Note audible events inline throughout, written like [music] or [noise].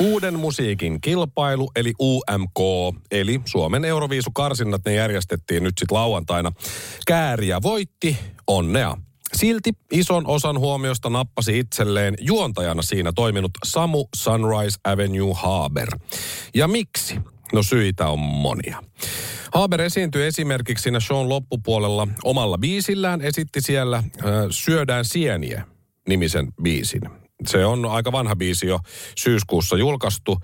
Uuden musiikin kilpailu, eli UMK, eli Suomen Euroviisukarsinnat, ne järjestettiin nyt sitten lauantaina. Kääriä voitti, onnea. Silti ison osan huomiosta nappasi itselleen juontajana siinä toiminut Samu Sunrise Avenue Haber. Ja miksi? No syitä on monia. Haber esiintyi esimerkiksi siinä shown loppupuolella omalla biisillään, esitti siellä äh, Syödään sieniä nimisen biisin. Se on aika vanha biisi jo syyskuussa julkaistu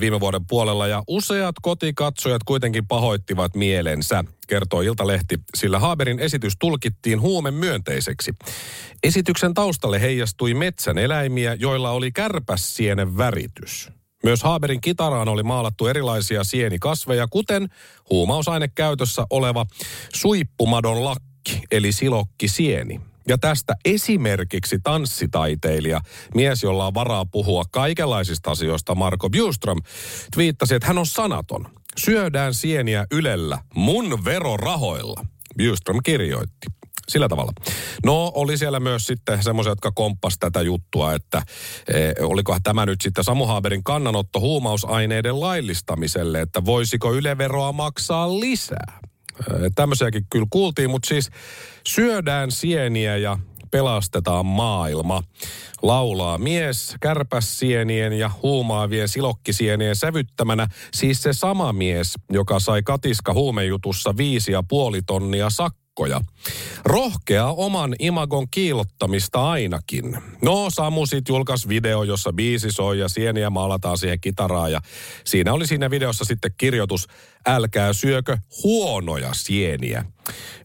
viime vuoden puolella ja useat kotikatsojat kuitenkin pahoittivat mielensä, kertoo Iltalehti, sillä Haberin esitys tulkittiin huumen myönteiseksi. Esityksen taustalle heijastui metsän eläimiä, joilla oli kärpässienen väritys. Myös Haberin kitaraan oli maalattu erilaisia sienikasveja, kuten huumausaine käytössä oleva suippumadon lakki, eli silokki sieni. Ja tästä esimerkiksi tanssitaiteilija, mies, jolla on varaa puhua kaikenlaisista asioista, Marko Bjurström, twiittasi, että hän on sanaton. Syödään sieniä Ylellä mun verorahoilla. Bjurström kirjoitti sillä tavalla. No, oli siellä myös sitten semmoisia, jotka komppas tätä juttua, että e, olikohan tämä nyt sitten Samu Haaberin kannanotto huumausaineiden laillistamiselle, että voisiko yleveroa maksaa lisää. Tämmöisiäkin kyllä kuultiin, mutta siis syödään sieniä ja pelastetaan maailma. Laulaa mies kärpässienien ja huumaavien silokkisienien sävyttämänä, siis se sama mies, joka sai katiska huumejutussa viisi ja puoli tonnia sakkoa paikkoja. Rohkea oman imagon kiilottamista ainakin. No, Samu sit julkaisi video, jossa biisi soi ja sieniä maalataan siihen kitaraan. Ja siinä oli siinä videossa sitten kirjoitus, älkää syökö huonoja sieniä.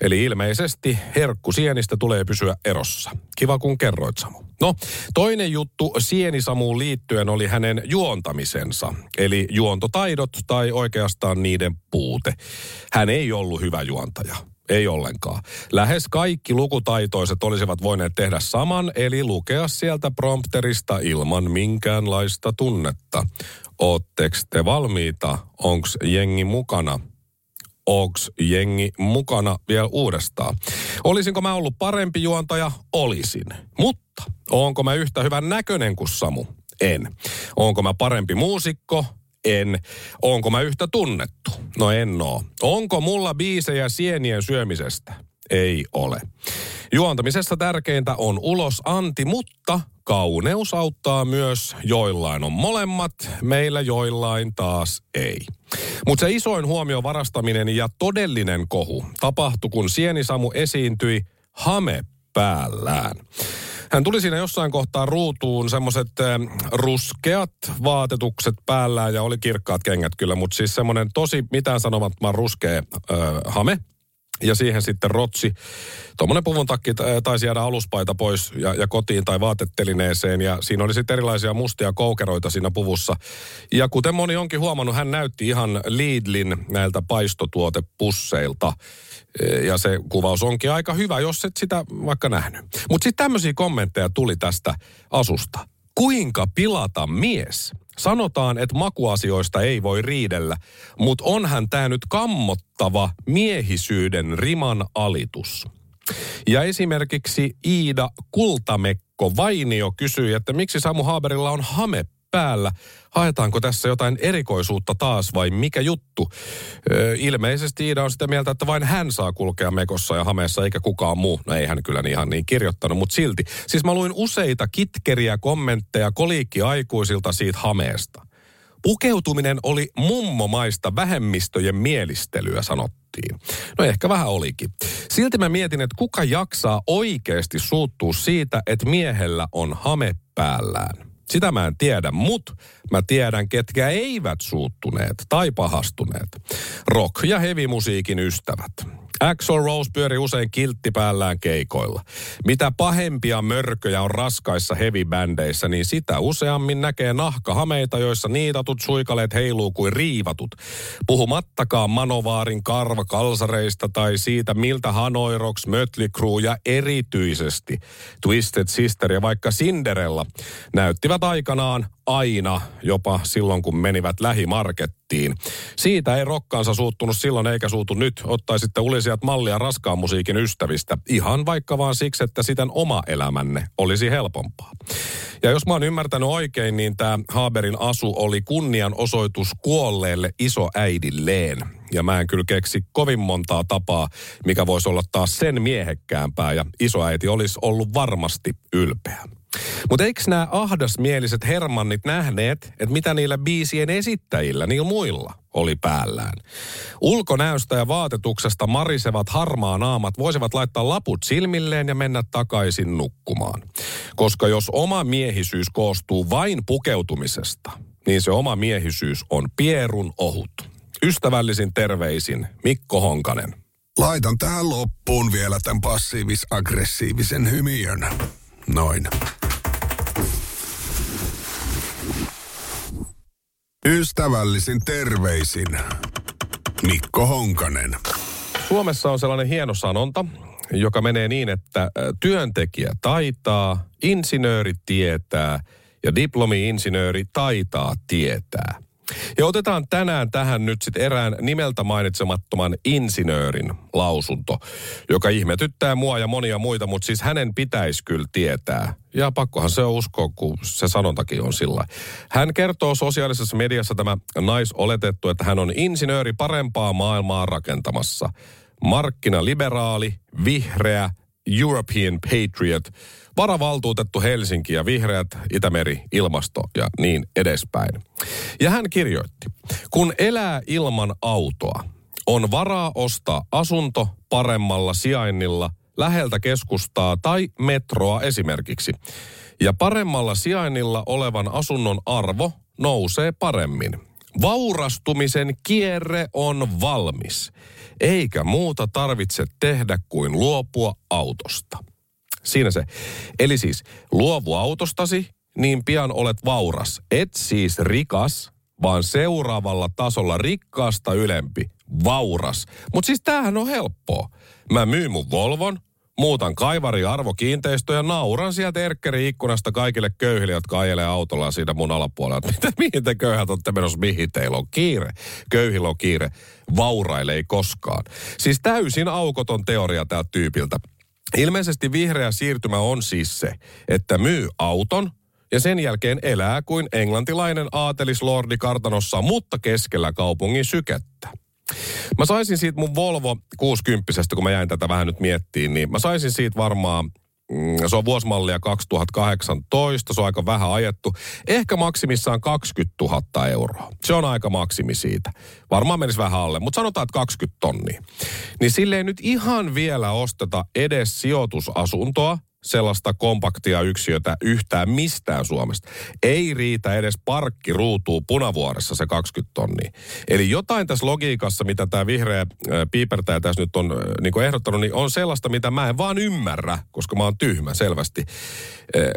Eli ilmeisesti herkku sienistä tulee pysyä erossa. Kiva kun kerroit Samu. No, toinen juttu Sienisamuun liittyen oli hänen juontamisensa, eli juontotaidot tai oikeastaan niiden puute. Hän ei ollut hyvä juontaja. Ei ollenkaan. Lähes kaikki lukutaitoiset olisivat voineet tehdä saman, eli lukea sieltä prompterista ilman minkäänlaista tunnetta. Ootteko te valmiita? Onks jengi mukana? Onks jengi mukana vielä uudestaan? Olisinko mä ollut parempi juontaja? Olisin. Mutta onko mä yhtä hyvän näköinen kuin Samu? En. Onko mä parempi muusikko? En. Onko mä yhtä tunnettu? No en oo. Onko mulla biisejä sienien syömisestä? Ei ole. Juontamisessa tärkeintä on ulos anti, mutta kauneus auttaa myös. Joillain on molemmat, meillä joillain taas ei. Mutta se isoin huomio varastaminen ja todellinen kohu tapahtui, kun Sienisamu esiintyi hame päällään. Hän tuli siinä jossain kohtaa ruutuun semmoiset ruskeat vaatetukset päällään ja oli kirkkaat kengät kyllä, mutta siis semmoinen tosi mitään sanomattoman ruskea äh, hame. Ja siihen sitten rotsi. Tuommoinen puvun takki taisi jäädä aluspaita pois ja, ja kotiin tai vaatetelineeseen. Ja siinä oli sitten erilaisia mustia koukeroita siinä puvussa. Ja kuten moni onkin huomannut, hän näytti ihan Lidlin näiltä paistotuotepusseilta. Ja se kuvaus onkin aika hyvä, jos et sitä vaikka nähnyt. Mutta sitten tämmöisiä kommentteja tuli tästä asusta. Kuinka pilata mies? Sanotaan, että makuasioista ei voi riidellä, mutta onhan tämä nyt kammottava miehisyyden riman alitus. Ja esimerkiksi Iida Kultamekko Vainio kysyi, että miksi Samu Haberilla on hame päällä. Haetaanko tässä jotain erikoisuutta taas vai mikä juttu? Öö, ilmeisesti Iida on sitä mieltä, että vain hän saa kulkea mekossa ja hameessa eikä kukaan muu. No ei hän kyllä niin ihan niin kirjoittanut, mutta silti. Siis mä luin useita kitkeriä kommentteja koliikki-aikuisilta siitä hameesta. Pukeutuminen oli mummomaista vähemmistöjen mielistelyä, sanottiin. No ehkä vähän olikin. Silti mä mietin, että kuka jaksaa oikeasti suuttua siitä, että miehellä on hame päällään. Sitä mä en tiedä, mutta mä tiedän, ketkä eivät suuttuneet tai pahastuneet. Rock- ja heavy-musiikin ystävät. Axel Rose pyöri usein kilttipäällään keikoilla. Mitä pahempia mörköjä on raskaissa heavy-bändeissä, niin sitä useammin näkee nahkahameita, joissa niitatut suikaleet heiluu kuin riivatut. Puhumattakaan Manovaarin karva kalsareista tai siitä, miltä Hanoiroks, Mötley Crue ja erityisesti Twisted Sister ja vaikka Cinderella näyttivät aikanaan aina, jopa silloin kun menivät lähimarkettiin. Siitä ei rokkaansa suuttunut silloin eikä suutu nyt. Ottaisitte ulisijat mallia raskaan musiikin ystävistä. Ihan vaikka vaan siksi, että siten oma elämänne olisi helpompaa. Ja jos mä oon ymmärtänyt oikein, niin tämä Haberin asu oli kunnianosoitus kuolleelle isoäidilleen. Ja mä en kyllä keksi kovin montaa tapaa, mikä voisi olla taas sen miehekkäämpää. Ja isoäiti olisi ollut varmasti ylpeä. Mutta eikö nämä ahdasmieliset hermannit nähneet, että mitä niillä biisien esittäjillä, niillä muilla, oli päällään? Ulkonäöstä ja vaatetuksesta marisevat harmaa naamat voisivat laittaa laput silmilleen ja mennä takaisin nukkumaan. Koska jos oma miehisyys koostuu vain pukeutumisesta, niin se oma miehisyys on pierun ohut. Ystävällisin terveisin Mikko Honkanen. Laitan tähän loppuun vielä tämän passiivis-aggressiivisen hymiön. Noin. Ystävällisin terveisin Mikko Honkanen. Suomessa on sellainen hieno sanonta, joka menee niin, että työntekijä taitaa, insinööri tietää ja diplomi-insinööri taitaa tietää. Ja otetaan tänään tähän nyt sitten erään nimeltä mainitsemattoman insinöörin lausunto, joka ihmetyttää mua ja monia muita, mutta siis hänen pitäisi kyllä tietää. Ja pakkohan se on uskoa, kun se sanontakin on sillä. Hän kertoo sosiaalisessa mediassa tämä naisoletettu, että hän on insinööri parempaa maailmaa rakentamassa. Markkinaliberaali, vihreä, European Patriot – varavaltuutettu Helsinki ja vihreät, Itämeri, ilmasto ja niin edespäin. Ja hän kirjoitti, kun elää ilman autoa, on varaa ostaa asunto paremmalla sijainnilla läheltä keskustaa tai metroa esimerkiksi. Ja paremmalla sijainnilla olevan asunnon arvo nousee paremmin. Vaurastumisen kierre on valmis, eikä muuta tarvitse tehdä kuin luopua autosta. Siinä se. Eli siis luovu autostasi, niin pian olet vauras. Et siis rikas, vaan seuraavalla tasolla rikkaasta ylempi, vauras. Mutta siis tämähän on helppoa. Mä myyn mun Volvon, muutan kaivari arvokiinteistöjä, nauran sieltä Erkkeri ikkunasta kaikille köyhille, jotka ajelee autolla siitä mun alapuolella. [laughs] Mitä, mihin te köyhät olette menossa, mihin teillä on kiire? Köyhillä on kiire. Vauraille ei koskaan. Siis täysin aukoton teoria tältä tyypiltä. Ilmeisesti vihreä siirtymä on siis se, että myy auton ja sen jälkeen elää kuin englantilainen aatelislordi kartanossa, mutta keskellä kaupungin sykettä. Mä saisin siitä mun Volvo 60 kun mä jäin tätä vähän nyt miettiin, niin mä saisin siitä varmaan se on vuosimallia 2018, se on aika vähän ajettu. Ehkä maksimissaan 20 000 euroa. Se on aika maksimi siitä. Varmaan menisi vähän alle, mutta sanotaan, että 20 tonnia. Niin sille ei nyt ihan vielä osteta edes sijoitusasuntoa, sellaista kompaktia yksiötä yhtään mistään Suomesta. Ei riitä edes parkki ruutuu punavuoressa se 20 tonnia. Eli jotain tässä logiikassa, mitä tämä vihreä piipertäjä tässä nyt on niin ehdottanut, niin on sellaista, mitä mä en vaan ymmärrä, koska mä oon tyhmä selvästi.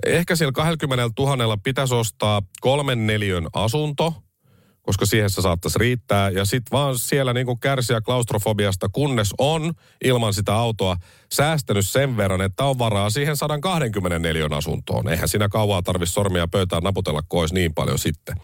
Ehkä siellä 20 000 pitäisi ostaa kolmen neliön asunto – koska siihen se saattaisi riittää. Ja sitten vaan siellä niin kärsiä klaustrofobiasta, kunnes on ilman sitä autoa säästänyt sen verran, että on varaa siihen 124 asuntoon. Eihän siinä kauaa tarvitse sormia pöytään naputella kois niin paljon sitten.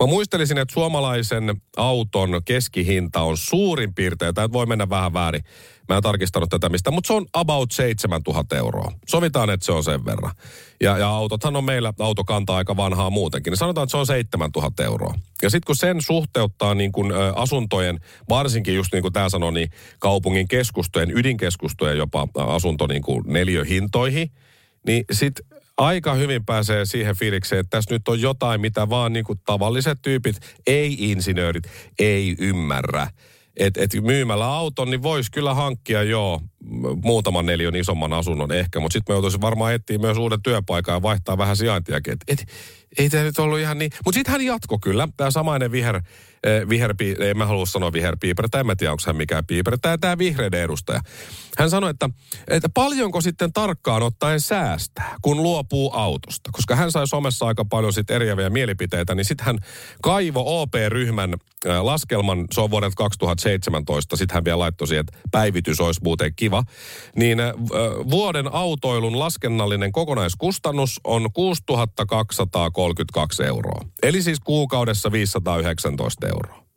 Mä muistelisin, että suomalaisen auton keskihinta on suurin piirtein, tämä voi mennä vähän väärin, Mä en tarkistanut tätä mistä, mutta se on about 7000 euroa. Sovitaan, että se on sen verran. Ja, ja autothan on meillä, auto kantaa aika vanhaa muutenkin, niin sanotaan, että se on 7000 euroa. Ja sitten kun sen suhteuttaa niin kun, ä, asuntojen, varsinkin just niin kuin tämä sanoi, niin kaupungin keskustojen, ydinkeskustojen jopa asunto niin kuin neliöhintoihin, niin sitten aika hyvin pääsee siihen fiilikseen, että tässä nyt on jotain, mitä vaan niin kuin tavalliset tyypit, ei-insinöörit, ei ymmärrä että et myymällä auton, niin voisi kyllä hankkia joo muutaman neliön isomman asunnon ehkä, mutta sitten me joutuisi varmaan etsiä myös uuden työpaikan ja vaihtaa vähän sijaintiakin. Et, et, ei tämä nyt ollut ihan niin. Mutta sitten hän jatko kyllä, tämä samainen viher, viherpi, en mä halua sanoa en mä tiedä, onko hän mikään piiperi, tämä, vihreiden edustaja. Hän sanoi, että, että paljonko sitten tarkkaan ottaen säästää, kun luopuu autosta. Koska hän sai somessa aika paljon sit eriäviä mielipiteitä, niin sitten hän kaivo OP-ryhmän laskelman, se on vuodelta 2017, sitten hän vielä laittoi siihen, että päivitys olisi muuten kiva. Niin vuoden autoilun laskennallinen kokonaiskustannus on 6232 euroa. Eli siis kuukaudessa 519 euroa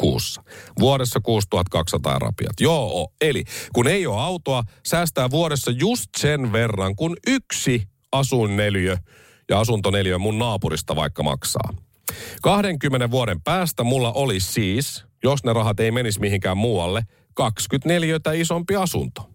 kuussa. Vuodessa 6200 rapiat. Joo, eli kun ei ole autoa, säästää vuodessa just sen verran, kun yksi asunneliö ja asuntoneliö mun naapurista vaikka maksaa. 20 vuoden päästä mulla olisi siis, jos ne rahat ei menisi mihinkään muualle, 24 isompi asunto.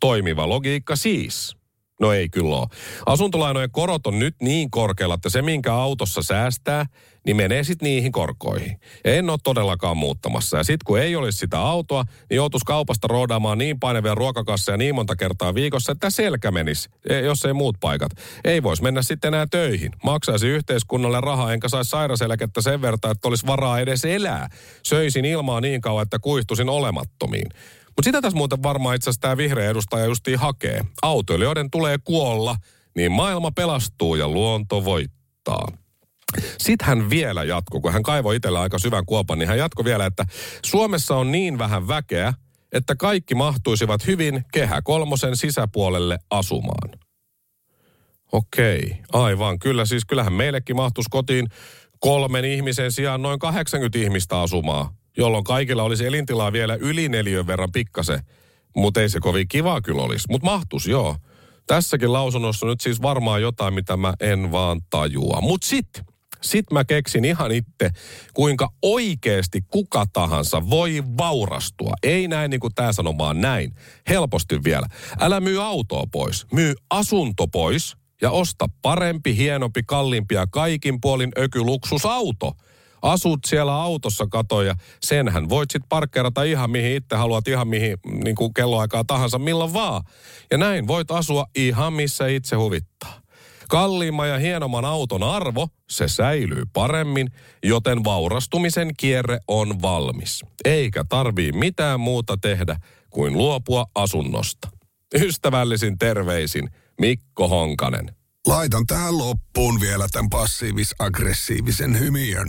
Toimiva logiikka siis. No ei kyllä ole. Asuntolainojen korot on nyt niin korkealla, että se minkä autossa säästää, niin menee sitten niihin korkoihin. En ole todellakaan muuttamassa. Ja sitten kun ei olisi sitä autoa, niin joutuisi kaupasta roodaamaan niin painavia ruokakasseja niin monta kertaa viikossa, että selkä menisi, e, jos ei muut paikat. Ei voisi mennä sitten enää töihin. Maksaisi yhteiskunnalle rahaa, enkä saisi sairaseläkettä sen verran, että olisi varaa edes elää. Söisin ilmaa niin kauan, että kuihtuisin olemattomiin. Mutta sitä tässä muuten varmaan itse asiassa tämä vihreä edustaja justiin hakee. Autoilijoiden tulee kuolla, niin maailma pelastuu ja luonto voittaa. Sitten hän vielä jatkoi, kun hän kaivoi itsellä aika syvän kuopan, niin hän jatkoi vielä, että Suomessa on niin vähän väkeä, että kaikki mahtuisivat hyvin kehä kolmosen sisäpuolelle asumaan. Okei, aivan. Kyllä siis, kyllähän meillekin mahtuisi kotiin kolmen ihmisen sijaan noin 80 ihmistä asumaan jolloin kaikilla olisi elintilaa vielä yli neljön verran pikkasen. Mutta ei se kovin kiva kyllä olisi. Mutta mahtus, joo. Tässäkin lausunnossa nyt siis varmaan jotain, mitä mä en vaan tajua. Mutta sitten sit mä keksin ihan itse, kuinka oikeasti kuka tahansa voi vaurastua. Ei näin niin kuin tämä sanoo, vaan näin. Helposti vielä. Älä myy autoa pois. Myy asunto pois ja osta parempi, hienompi, kalliimpi ja kaikin puolin ökyluksusauto asut siellä autossa katoja, senhän voit sitten parkkeerata ihan mihin itse haluat, ihan mihin niin kuin kelloaikaa tahansa, milloin vaan. Ja näin voit asua ihan missä itse huvittaa. Kalliimman ja hienomman auton arvo, se säilyy paremmin, joten vaurastumisen kierre on valmis. Eikä tarvii mitään muuta tehdä kuin luopua asunnosta. Ystävällisin terveisin Mikko Honkanen. Laitan tähän loppuun vielä tämän passiivis-aggressiivisen hymiön.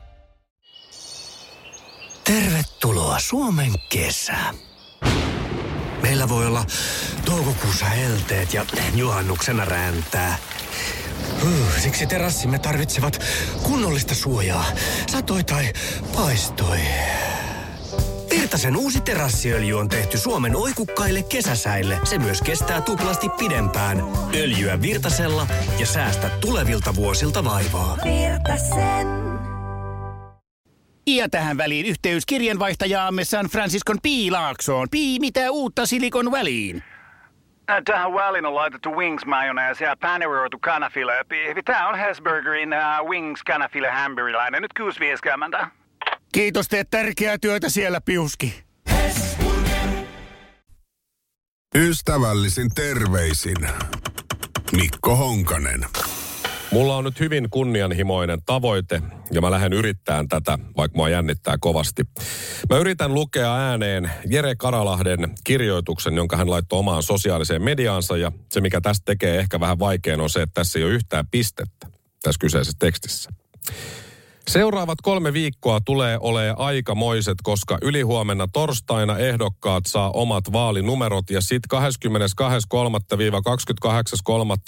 Tervetuloa Suomen kesään. Meillä voi olla toukokuussa helteet ja juhannuksena räntää. Siksi terassimme tarvitsevat kunnollista suojaa, satoi tai paistoi. Virtasen uusi terassiöljy on tehty Suomen oikukkaille kesäsäille. Se myös kestää tuplasti pidempään. Öljyä Virtasella ja säästä tulevilta vuosilta vaivaa. Virtasen. Ja tähän väliin yhteys kirjanvaihtajaamme San Franciscon Piilaaksoon. Pii, mitä uutta Silikon väliin? Tähän väliin on laitettu wings mayonnaise ja paneroitu kanafila. Tämä on Hesburgerin uh, wings kanafila hamburilainen. Nyt 6.50. Kiitos, teet tärkeää työtä siellä, Piuski. Ystävällisin terveisin Mikko Honkanen. Mulla on nyt hyvin kunnianhimoinen tavoite ja mä lähden yrittämään tätä, vaikka mua jännittää kovasti. Mä yritän lukea ääneen Jere Karalahden kirjoituksen, jonka hän laittoi omaan sosiaaliseen mediaansa ja se mikä tästä tekee ehkä vähän vaikean on se, että tässä ei ole yhtään pistettä tässä kyseisessä tekstissä. Seuraavat kolme viikkoa tulee olemaan aikamoiset, koska ylihuomenna torstaina ehdokkaat saa omat vaalinumerot ja sitten 22.3-28.3.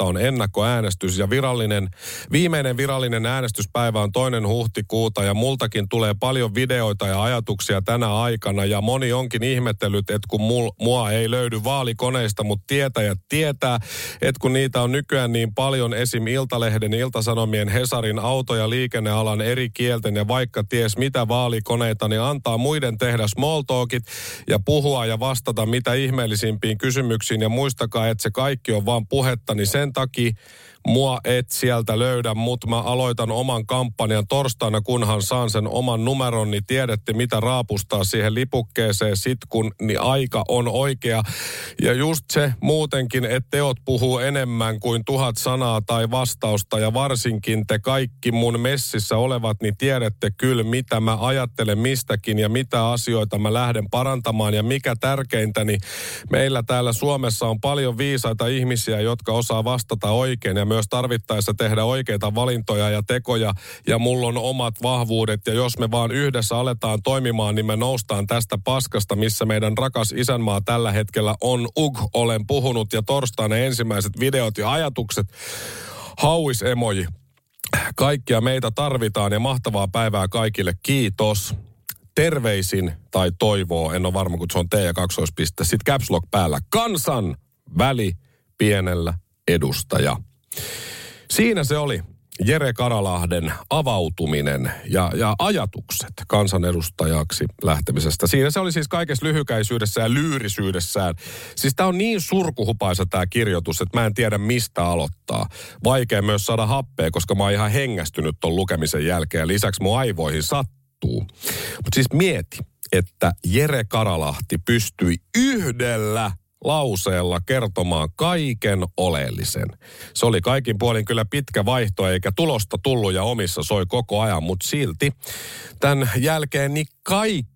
on ennakkoäänestys ja virallinen, viimeinen virallinen äänestyspäivä on toinen huhtikuuta ja multakin tulee paljon videoita ja ajatuksia tänä aikana ja moni onkin ihmetellyt, että kun mul, mua ei löydy vaalikoneista, mutta tietäjät tietää, että kun niitä on nykyään niin paljon esim. Iltalehden, Iltasanomien, Hesarin, auto- ja liikennealan eri kielten ja vaikka ties mitä vaalikoneita, niin antaa muiden tehdä small talkit ja puhua ja vastata mitä ihmeellisimpiin kysymyksiin. Ja muistakaa, että se kaikki on vaan puhetta, niin sen takia mua et sieltä löydä, mutta mä aloitan oman kampanjan torstaina, kunhan saan sen oman numeron, niin tiedätte mitä raapustaa siihen lipukkeeseen sit, kun niin aika on oikea. Ja just se muutenkin, että teot puhuu enemmän kuin tuhat sanaa tai vastausta ja varsinkin te kaikki mun messissä olevat, niin tiedätte kyllä mitä mä ajattelen mistäkin ja mitä asioita mä lähden parantamaan ja mikä tärkeintä, niin meillä täällä Suomessa on paljon viisaita ihmisiä, jotka osaa vastata oikein ja myös tarvittaessa tehdä oikeita valintoja ja tekoja ja mulla on omat vahvuudet ja jos me vaan yhdessä aletaan toimimaan, niin me noustaan tästä paskasta, missä meidän rakas isänmaa tällä hetkellä on. Ug, olen puhunut ja torstaina ensimmäiset videot ja ajatukset. Hauis emoji. Kaikkia meitä tarvitaan ja mahtavaa päivää kaikille. Kiitos. Terveisin tai toivoo, en ole varma kun se on T ja kaksoispiste. Sitten caps lock päällä. Kansan väli pienellä edustaja. Siinä se oli. Jere Karalahden avautuminen ja, ja ajatukset kansanedustajaksi lähtemisestä. Siinä se oli siis kaikessa lyhykäisyydessä ja lyyrisyydessään. Siis tämä on niin surkuhupaisa tämä kirjoitus, että mä en tiedä mistä aloittaa. Vaikea myös saada happea, koska mä oon ihan hengästynyt ton lukemisen jälkeen lisäksi mun aivoihin sattuu. Mutta siis mieti, että Jere Karalahti pystyi yhdellä lauseella kertomaan kaiken oleellisen. Se oli kaikin puolin kyllä pitkä vaihto, eikä tulosta tullut ja omissa soi koko ajan, mutta silti tämän jälkeen niin kaikki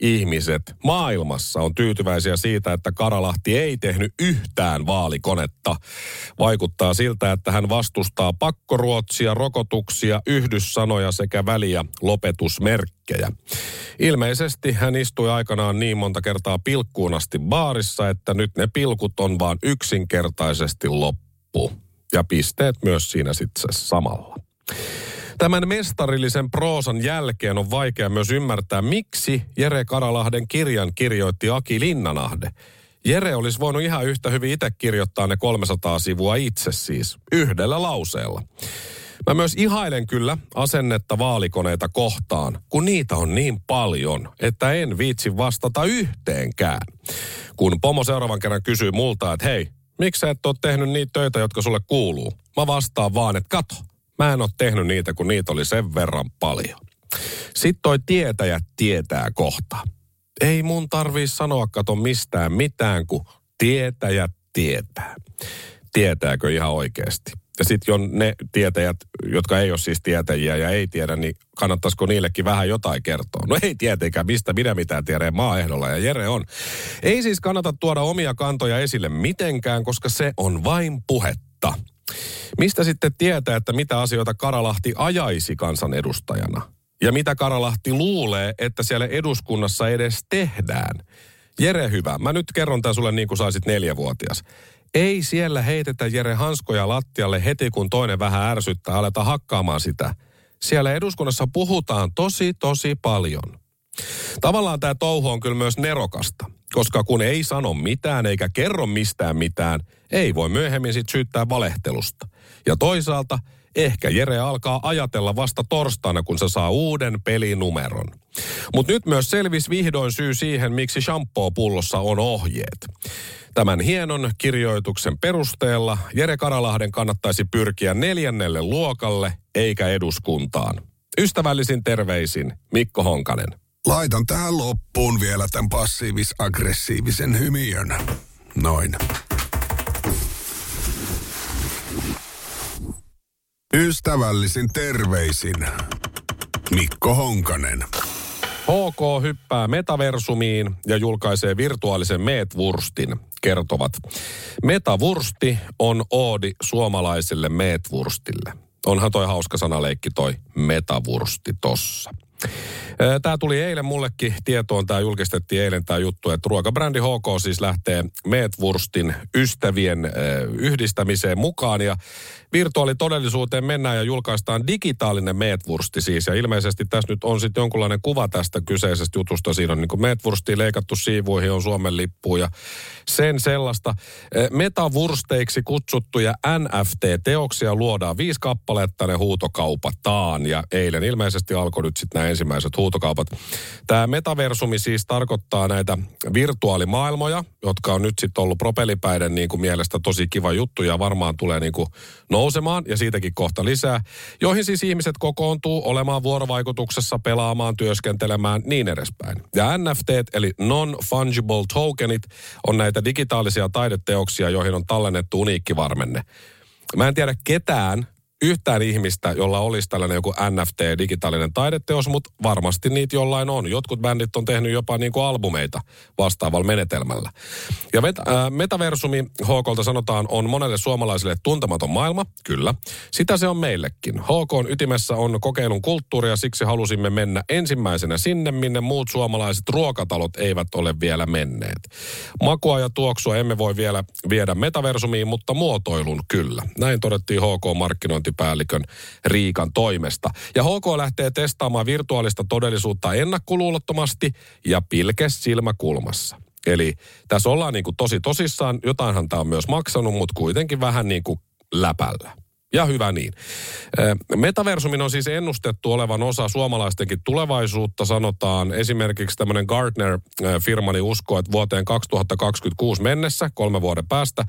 ihmiset maailmassa on tyytyväisiä siitä, että Karalahti ei tehnyt yhtään vaalikonetta. Vaikuttaa siltä, että hän vastustaa pakkoruotsia, rokotuksia, yhdyssanoja sekä väliä lopetusmerkkejä. Ilmeisesti hän istui aikanaan niin monta kertaa pilkkuun asti baarissa, että nyt ne pilkut on vaan yksinkertaisesti loppu. Ja pisteet myös siinä sitten samalla. Tämän mestarillisen proosan jälkeen on vaikea myös ymmärtää, miksi Jere Karalahden kirjan kirjoitti Aki Linnanahde. Jere olisi voinut ihan yhtä hyvin itse kirjoittaa ne 300 sivua itse siis, yhdellä lauseella. Mä myös ihailen kyllä asennetta vaalikoneita kohtaan, kun niitä on niin paljon, että en viitsi vastata yhteenkään. Kun pomo seuraavan kerran kysyy multa, että hei, miksi sä et ole tehnyt niitä töitä, jotka sulle kuuluu? Mä vastaan vaan, että kato, mä en ole tehnyt niitä, kun niitä oli sen verran paljon. Sitten toi tietäjä tietää kohta. Ei mun tarvii sanoa, kato mistään mitään, kun tietäjät tietää. Tietääkö ihan oikeasti? Ja sitten jo ne tietäjät, jotka ei ole siis tietäjiä ja ei tiedä, niin kannattaisiko niillekin vähän jotain kertoa? No ei tietenkään, mistä minä mitään tiedä, maaehdolla ja Jere on. Ei siis kannata tuoda omia kantoja esille mitenkään, koska se on vain puhetta. Mistä sitten tietää, että mitä asioita Karalahti ajaisi kansanedustajana? Ja mitä Karalahti luulee, että siellä eduskunnassa edes tehdään? Jere hyvä, mä nyt kerron tämän sulle niin kuin saisit neljävuotias. Ei siellä heitetä Jere hanskoja lattialle heti, kun toinen vähän ärsyttää, aleta hakkaamaan sitä. Siellä eduskunnassa puhutaan tosi, tosi paljon. Tavallaan tämä touhu on kyllä myös nerokasta, koska kun ei sano mitään eikä kerro mistään mitään, ei voi myöhemmin sitten syyttää valehtelusta. Ja toisaalta ehkä Jere alkaa ajatella vasta torstaina, kun se saa uuden pelinumeron. Mutta nyt myös selvisi vihdoin syy siihen, miksi shampoo-pullossa on ohjeet. Tämän hienon kirjoituksen perusteella Jere Karalahden kannattaisi pyrkiä neljännelle luokalle eikä eduskuntaan. Ystävällisin terveisin Mikko Honkanen. Laitan tähän loppuun vielä tämän passiivis-aggressiivisen hymiön. Noin. Ystävällisin terveisin Mikko Honkanen. HK hyppää metaversumiin ja julkaisee virtuaalisen Meetwurstin, kertovat. Metavursti on oodi suomalaiselle Meetwurstille. Onhan toi hauska sanaleikki toi metavursti tossa. Tämä tuli eilen mullekin tietoon, tämä julkistettiin eilen tämä juttu, että ruokabrändi HK siis lähtee Meetwurstin ystävien yhdistämiseen mukaan ja virtuaalitodellisuuteen mennään ja julkaistaan digitaalinen Meetwursti siis. Ja ilmeisesti tässä nyt on sitten jonkunlainen kuva tästä kyseisestä jutusta. Siinä on niin kuin Meetwurstia leikattu siivuihin, on Suomen lippu ja sen sellaista. Metavursteiksi kutsuttuja NFT-teoksia luodaan viisi kappaletta, ne huutokaupataan. Ja eilen ilmeisesti alkoi nyt sitten ensimmäiset huutokaupat. Tämä metaversumi siis tarkoittaa näitä virtuaalimaailmoja, jotka on nyt sitten ollut propelipäiden niin kuin mielestä tosi kiva juttu ja varmaan tulee niin kuin nousemaan ja siitäkin kohta lisää, joihin siis ihmiset kokoontuu olemaan vuorovaikutuksessa, pelaamaan, työskentelemään, niin edespäin. Ja NFT, eli non-fungible tokenit, on näitä digitaalisia taideteoksia, joihin on tallennettu uniikki varmenne. Mä en tiedä ketään, yhtään ihmistä, jolla olisi tällainen joku NFT, digitaalinen taideteos, mutta varmasti niitä jollain on. Jotkut bändit on tehnyt jopa niin kuin albumeita vastaavalla menetelmällä. Ja met, äh, metaversumi HKlta sanotaan on monelle suomalaiselle tuntematon maailma, kyllä. Sitä se on meillekin. HK ytimessä on kokeilun kulttuuri ja siksi halusimme mennä ensimmäisenä sinne, minne muut suomalaiset ruokatalot eivät ole vielä menneet. Makua ja tuoksua emme voi vielä viedä metaversumiin, mutta muotoilun kyllä. Näin todettiin HK-markkinointi markkinointipäällikön Riikan toimesta. Ja HK lähtee testaamaan virtuaalista todellisuutta ennakkoluulottomasti ja pilkes silmäkulmassa. Eli tässä ollaan niin kuin tosi tosissaan, jotainhan tämä on myös maksanut, mutta kuitenkin vähän niin kuin läpällä. Ja hyvä niin. Metaversumin on siis ennustettu olevan osa suomalaistenkin tulevaisuutta, sanotaan. Esimerkiksi tämmöinen Gartner-firmani uskoo, että vuoteen 2026 mennessä, kolme vuoden päästä,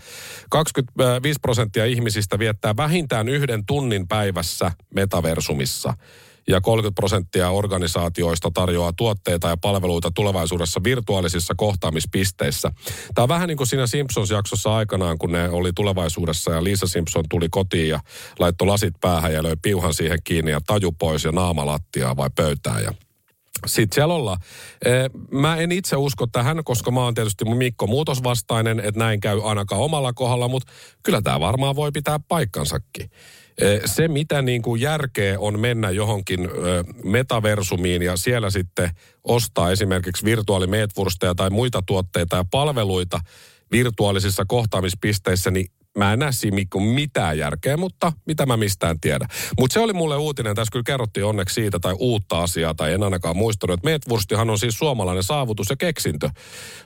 25 prosenttia ihmisistä viettää vähintään yhden tunnin päivässä metaversumissa – ja 30 prosenttia organisaatioista tarjoaa tuotteita ja palveluita tulevaisuudessa virtuaalisissa kohtaamispisteissä. Tämä on vähän niin kuin siinä Simpsons-jaksossa aikanaan, kun ne oli tulevaisuudessa ja Lisa Simpson tuli kotiin ja laittoi lasit päähän ja löi piuhan siihen kiinni ja taju pois ja naamalattiaa vai pöytää ja sitten siellä ollaan. Mä en itse usko tähän, koska mä oon tietysti Mikko muutosvastainen, että näin käy ainakaan omalla kohdalla, mutta kyllä tämä varmaan voi pitää paikkansakin. Se, mitä niin kuin järkeä on mennä johonkin metaversumiin ja siellä sitten ostaa esimerkiksi virtuaalimeetwursteja tai muita tuotteita ja palveluita virtuaalisissa kohtaamispisteissä, niin Mä en näe siinä mitään järkeä, mutta mitä mä mistään tiedä. Mutta se oli mulle uutinen, tässä kyllä kerrottiin onneksi siitä tai uutta asiaa, tai en ainakaan muistanut, että meetwurstihan on siis suomalainen saavutus ja keksintö.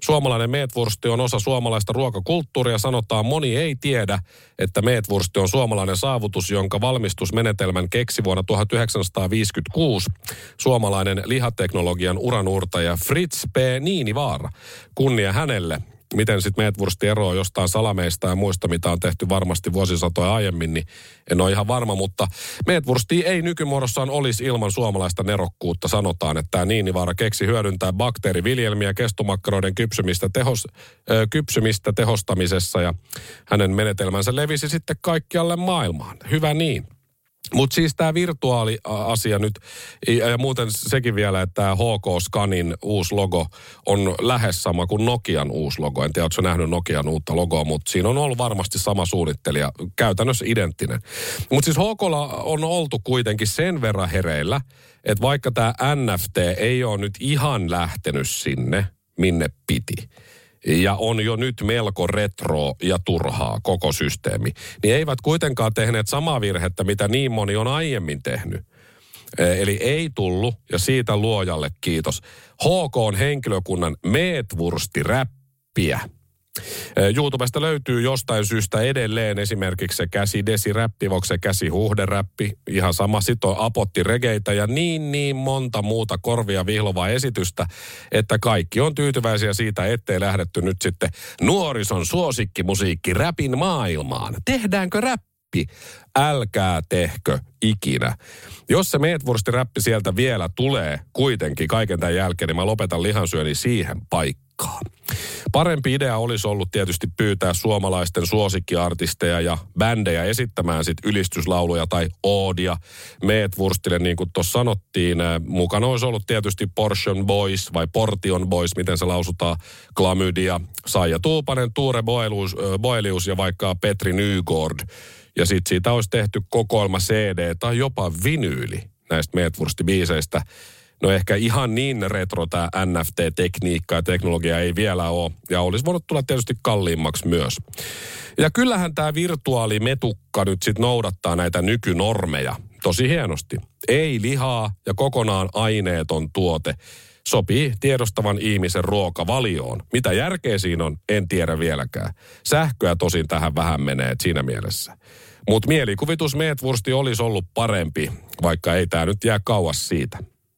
Suomalainen meetwursti on osa suomalaista ruokakulttuuria, sanotaan moni ei tiedä, että meetwursti on suomalainen saavutus, jonka valmistusmenetelmän keksi vuonna 1956 suomalainen lihateknologian uranuurtaja Fritz P. Niinivaara. Kunnia hänelle miten sitten meetwursti eroaa jostain salameista ja muista, mitä on tehty varmasti vuosisatoja aiemmin, niin en ole ihan varma, mutta meetwursti ei nykymuodossaan olisi ilman suomalaista nerokkuutta. Sanotaan, että tämä Niinivaara keksi hyödyntää bakteeriviljelmiä kestomakkaroiden kypsymistä, tehos, ö, kypsymistä tehostamisessa ja hänen menetelmänsä levisi sitten kaikkialle maailmaan. Hyvä niin. Mutta siis tämä virtuaaliasia nyt, ja muuten sekin vielä, että tämä HK Scanin uusi logo on lähes sama kuin Nokian uusi logo. En tiedä, oletko nähnyt Nokian uutta logoa, mutta siinä on ollut varmasti sama suunnittelija, käytännössä identtinen. Mutta siis HKlla on oltu kuitenkin sen verran hereillä, että vaikka tämä NFT ei ole nyt ihan lähtenyt sinne, minne piti, ja on jo nyt melko retro ja turhaa koko systeemi, niin eivät kuitenkaan tehneet samaa virhettä, mitä niin moni on aiemmin tehnyt. Eli ei tullut, ja siitä luojalle kiitos. HK on henkilökunnan meetvursti-räppiä. YouTubesta löytyy jostain syystä edelleen esimerkiksi se käsi desiräppi, voiko se käsi huhderäppi, ihan sama. Sitten on apotti regeitä ja niin niin monta muuta korvia vihlovaa esitystä, että kaikki on tyytyväisiä siitä, ettei lähdetty nyt sitten nuorison suosikkimusiikki räpin maailmaan. Tehdäänkö räppi? Älkää tehkö ikinä. Jos se meetwursti-räppi sieltä vielä tulee kuitenkin kaiken tämän jälkeen, niin mä lopetan lihansyöni siihen paikkaan. Parempi idea olisi ollut tietysti pyytää suomalaisten suosikkiartisteja ja bändejä esittämään sit ylistyslauluja tai oodia Meetwurstille, niin kuin tuossa sanottiin. Mukana olisi ollut tietysti Portion Boys vai Portion Boys, miten se lausutaan, Klamydia, Saija Tuupanen, Tuure Boelius, Boelius ja vaikka Petri Nygård Ja sitten siitä olisi tehty kokoelma CD tai jopa vinyyli näistä Meetwursti-biiseistä. No ehkä ihan niin retro tämä NFT-tekniikka ja teknologia ei vielä ole. Ja olisi voinut tulla tietysti kalliimmaksi myös. Ja kyllähän tämä virtuaalimetukka nyt sitten noudattaa näitä nykynormeja tosi hienosti. Ei lihaa ja kokonaan aineeton tuote sopii tiedostavan ihmisen ruokavalioon. Mitä järkeä siinä on, en tiedä vieläkään. Sähköä tosin tähän vähän menee siinä mielessä. Mutta mielikuvitus Meetvursti olisi ollut parempi, vaikka ei tämä nyt jää kauas siitä.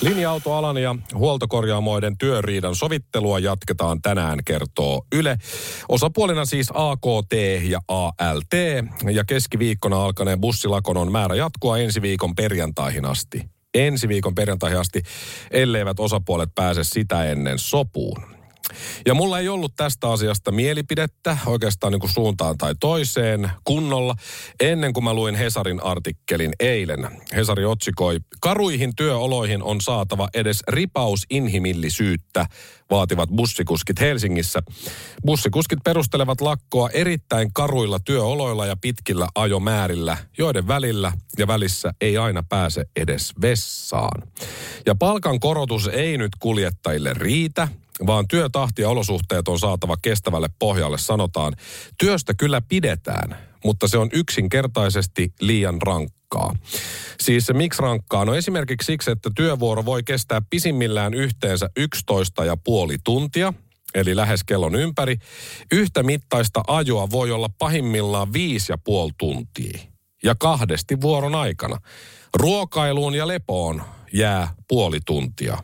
Linja-autoalan ja huoltokorjaamoiden työriidan sovittelua jatketaan tänään, kertoo Yle. Osapuolina siis AKT ja ALT, ja keskiviikkona alkaneen bussilakon on määrä jatkua ensi viikon perjantaihin asti. Ensi viikon perjantaihin asti, elleivät osapuolet pääse sitä ennen sopuun. Ja mulla ei ollut tästä asiasta mielipidettä oikeastaan niin kuin suuntaan tai toiseen kunnolla ennen kuin mä luin Hesarin artikkelin eilen. Hesari otsikoi, karuihin työoloihin on saatava edes ripaus inhimillisyyttä, vaativat bussikuskit Helsingissä. Bussikuskit perustelevat lakkoa erittäin karuilla työoloilla ja pitkillä ajomäärillä, joiden välillä ja välissä ei aina pääse edes vessaan. Ja palkan korotus ei nyt kuljettajille riitä, vaan työtahti ja olosuhteet on saatava kestävälle pohjalle, sanotaan. Työstä kyllä pidetään, mutta se on yksinkertaisesti liian rankkaa. Siis se miksi rankkaa? No esimerkiksi siksi, että työvuoro voi kestää pisimmillään yhteensä 11 ja puoli tuntia, eli lähes kellon ympäri. Yhtä mittaista ajoa voi olla pahimmillaan viisi ja puoli tuntia. Ja kahdesti vuoron aikana. Ruokailuun ja lepoon jää puoli tuntia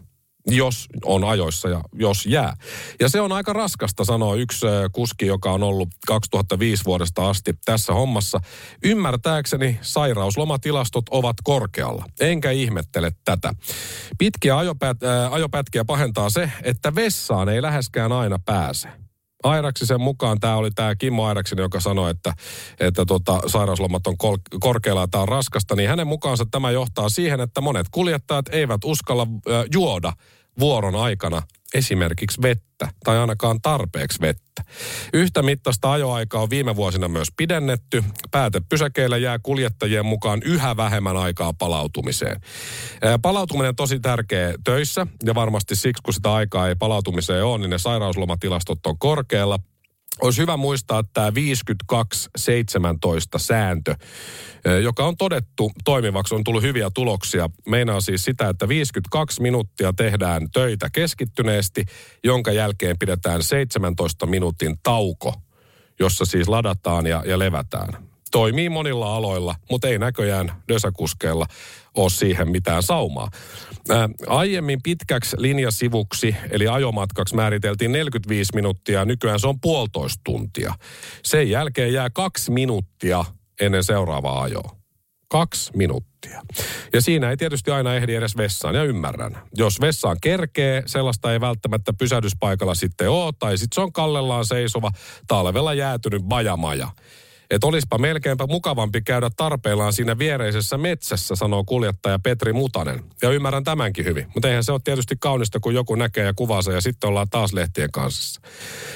jos on ajoissa ja jos jää. Ja se on aika raskasta, sanoa yksi kuski, joka on ollut 2005 vuodesta asti tässä hommassa. Ymmärtääkseni sairauslomatilastot ovat korkealla. Enkä ihmettele tätä. Pitkiä ajopät, äh, ajopätkiä pahentaa se, että vessaan ei läheskään aina pääse. Airaksisen mukaan tämä oli tämä Kimmo Airaksinen, joka sanoi, että, että tota, sairauslomat on kol- korkealla ja tämä on raskasta, niin hänen mukaansa tämä johtaa siihen, että monet kuljettajat eivät uskalla äh, juoda vuoron aikana esimerkiksi vettä tai ainakaan tarpeeksi vettä. Yhtä mittaista ajoaikaa on viime vuosina myös pidennetty. Päätepysäkeillä jää kuljettajien mukaan yhä vähemmän aikaa palautumiseen. Palautuminen tosi tärkeä töissä ja varmasti siksi, kun sitä aikaa ei palautumiseen ole, niin ne sairauslomatilastot on korkealla – olisi hyvä muistaa tämä 52-17 sääntö, joka on todettu toimivaksi, on tullut hyviä tuloksia. Meinaa siis sitä, että 52 minuuttia tehdään töitä keskittyneesti, jonka jälkeen pidetään 17 minuutin tauko, jossa siis ladataan ja, ja levätään toimii monilla aloilla, mutta ei näköjään dösäkuskeilla ole siihen mitään saumaa. Ää, aiemmin pitkäksi linjasivuksi, eli ajomatkaksi määriteltiin 45 minuuttia, nykyään se on puolitoista tuntia. Sen jälkeen jää kaksi minuuttia ennen seuraavaa ajoa. Kaksi minuuttia. Ja siinä ei tietysti aina ehdi edes vessaan, ja ymmärrän. Jos vessaan kerkee, sellaista ei välttämättä pysähdyspaikalla sitten ole, tai sitten se on kallellaan seisova, talvella jäätynyt bajamaja että olispa melkeinpä mukavampi käydä tarpeillaan siinä viereisessä metsässä, sanoo kuljettaja Petri Mutanen. Ja ymmärrän tämänkin hyvin. Mutta eihän se ole tietysti kaunista, kun joku näkee ja kuvaa ja sitten ollaan taas lehtien kanssa.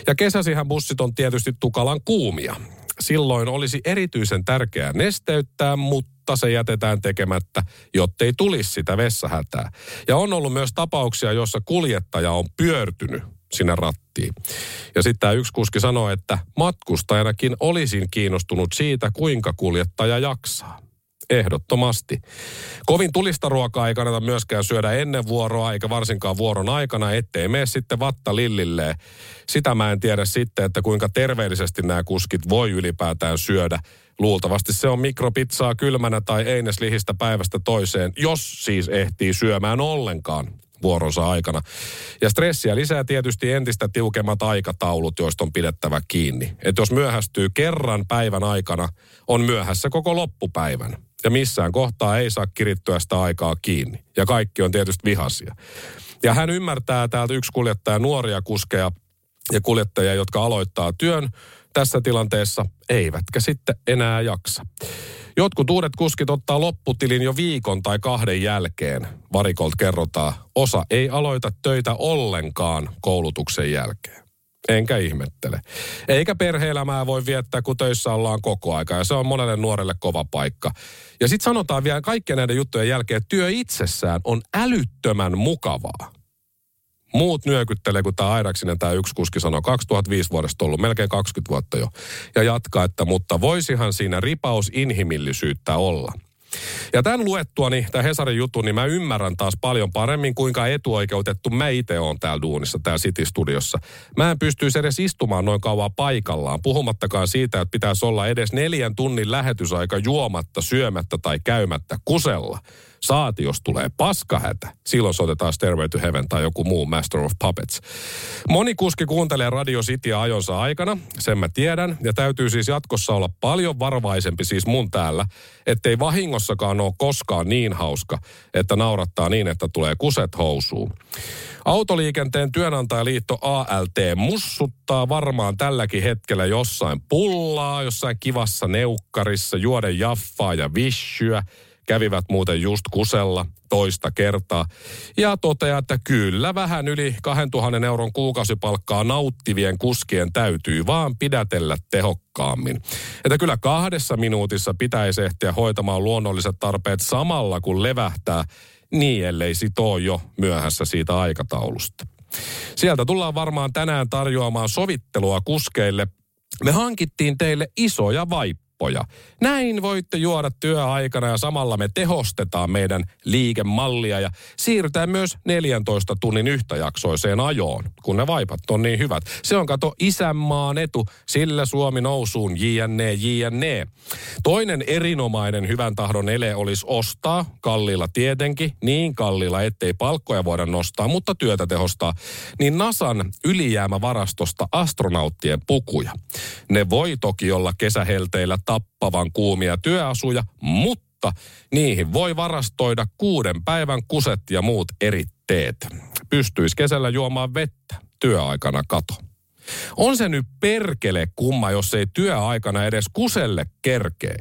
Ja kesäsihän bussit on tietysti tukalan kuumia. Silloin olisi erityisen tärkeää nesteyttää, mutta se jätetään tekemättä, jottei tulisi sitä vessahätää. Ja on ollut myös tapauksia, jossa kuljettaja on pyörtynyt sinne rattiin. Ja sitten tämä yksi kuski sanoi, että matkustajanakin olisin kiinnostunut siitä, kuinka kuljettaja jaksaa. Ehdottomasti. Kovin tulista ruokaa ei kannata myöskään syödä ennen vuoroa, eikä varsinkaan vuoron aikana, ettei mene sitten vatta lillilleen. Sitä mä en tiedä sitten, että kuinka terveellisesti nämä kuskit voi ylipäätään syödä. Luultavasti se on mikropizzaa kylmänä tai eineslihistä päivästä toiseen, jos siis ehtii syömään ollenkaan vuoronsa aikana. Ja stressiä lisää tietysti entistä tiukemmat aikataulut, joista on pidettävä kiinni. Että jos myöhästyy kerran päivän aikana, on myöhässä koko loppupäivän. Ja missään kohtaa ei saa kirittyä sitä aikaa kiinni. Ja kaikki on tietysti vihasia. Ja hän ymmärtää täältä yksi kuljettaja nuoria kuskeja ja kuljettajia, jotka aloittaa työn tässä tilanteessa, eivätkä sitten enää jaksa. Jotkut uudet kuskit ottaa lopputilin jo viikon tai kahden jälkeen. Varikolta kerrotaan, osa ei aloita töitä ollenkaan koulutuksen jälkeen. Enkä ihmettele. Eikä perheelämää voi viettää, kun töissä ollaan koko aika. Ja se on monelle nuorelle kova paikka. Ja sitten sanotaan vielä kaikkien näiden juttujen jälkeen, että työ itsessään on älyttömän mukavaa. Muut nyökyttelee, kun tämä Airaksinen, tämä yksi kuski sanoi, 2005 vuodesta ollut, melkein 20 vuotta jo. Ja jatkaa, että mutta voisihan siinä ripaus inhimillisyyttä olla. Ja tämän luettuani, tämä Hesarin jutun, niin mä ymmärrän taas paljon paremmin, kuinka etuoikeutettu mä itse on täällä duunissa, täällä City-studiossa. Mä en pystyisi edes istumaan noin kauan paikallaan, puhumattakaan siitä, että pitäisi olla edes neljän tunnin lähetysaika juomatta, syömättä tai käymättä kusella. Saati, jos tulee paskahätä. Silloin soitetaan Stairway to Heaven tai joku muu Master of Puppets. Moni kuski kuuntelee Radio Cityä ajonsa aikana, sen mä tiedän. Ja täytyy siis jatkossa olla paljon varovaisempi siis mun täällä, ettei vahingossakaan ole koskaan niin hauska, että naurattaa niin, että tulee kuset housuun. Autoliikenteen työnantajaliitto ALT mussuttaa varmaan tälläkin hetkellä jossain pullaa, jossain kivassa neukkarissa, juoden jaffaa ja vissyä – Kävivät muuten just kusella toista kertaa. Ja toteaa, että kyllä vähän yli 2000 euron kuukausipalkkaa nauttivien kuskien täytyy vaan pidätellä tehokkaammin. Että kyllä kahdessa minuutissa pitäisi ehtiä hoitamaan luonnolliset tarpeet samalla kun levähtää, niin ellei sitoo jo myöhässä siitä aikataulusta. Sieltä tullaan varmaan tänään tarjoamaan sovittelua kuskeille. Me hankittiin teille isoja vaippoja kauppoja. Näin voitte juoda työaikana ja samalla me tehostetaan meidän liikemallia ja siirrytään myös 14 tunnin yhtäjaksoiseen ajoon, kun ne vaipat on niin hyvät. Se on kato isänmaan etu, sillä Suomi nousuun, jne, jne. Toinen erinomainen hyvän tahdon ele olisi ostaa, kalliilla tietenkin, niin kalliilla, ettei palkkoja voida nostaa, mutta työtä tehostaa, niin NASAn ylijäämävarastosta astronauttien pukuja. Ne voi toki olla kesähelteillä tappavan kuumia työasuja, mutta niihin voi varastoida kuuden päivän kuset ja muut eritteet. Pystyisi kesällä juomaan vettä, työaikana kato. On se nyt perkele kumma, jos ei työaikana edes kuselle kerkee.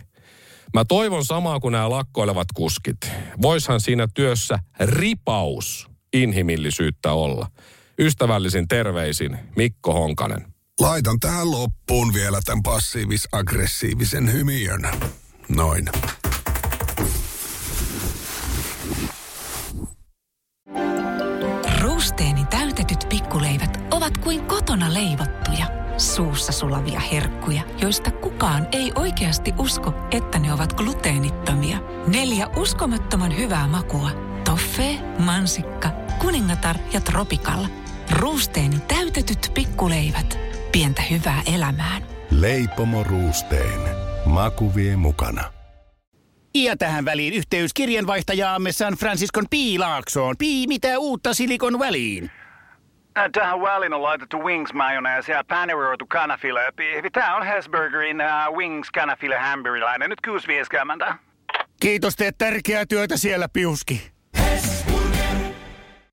Mä toivon samaa kuin nämä lakkoilevat kuskit. Voishan siinä työssä ripaus inhimillisyyttä olla. Ystävällisin terveisin Mikko Honkanen. Laitan tähän loppuun vielä tämän passiivis-aggressiivisen hymiön. Noin. Ruusteeni täytetyt pikkuleivät ovat kuin kotona leivottuja, suussa sulavia herkkuja, joista kukaan ei oikeasti usko, että ne ovat gluteenittomia. Neljä uskomattoman hyvää makua. Toffee, mansikka, kuningatar ja tropikalla. Ruusteeni täytetyt pikkuleivät. Pientä hyvää elämään. Leipomo Ruusteen. Maku vie mukana. Ja tähän väliin yhteys kirjanvaihtajaamme San Franciscon Piilaaksoon. Pii, mitä uutta Silikon väliin? Äh, Tähän väliin on laitettu wings mayonnaise ja paneroitu kanafila. Tämä on Hesburgerin uh, wings kanafila hamburilainen. Nyt 6.50. Kiitos, teet tärkeää työtä siellä, Piuski.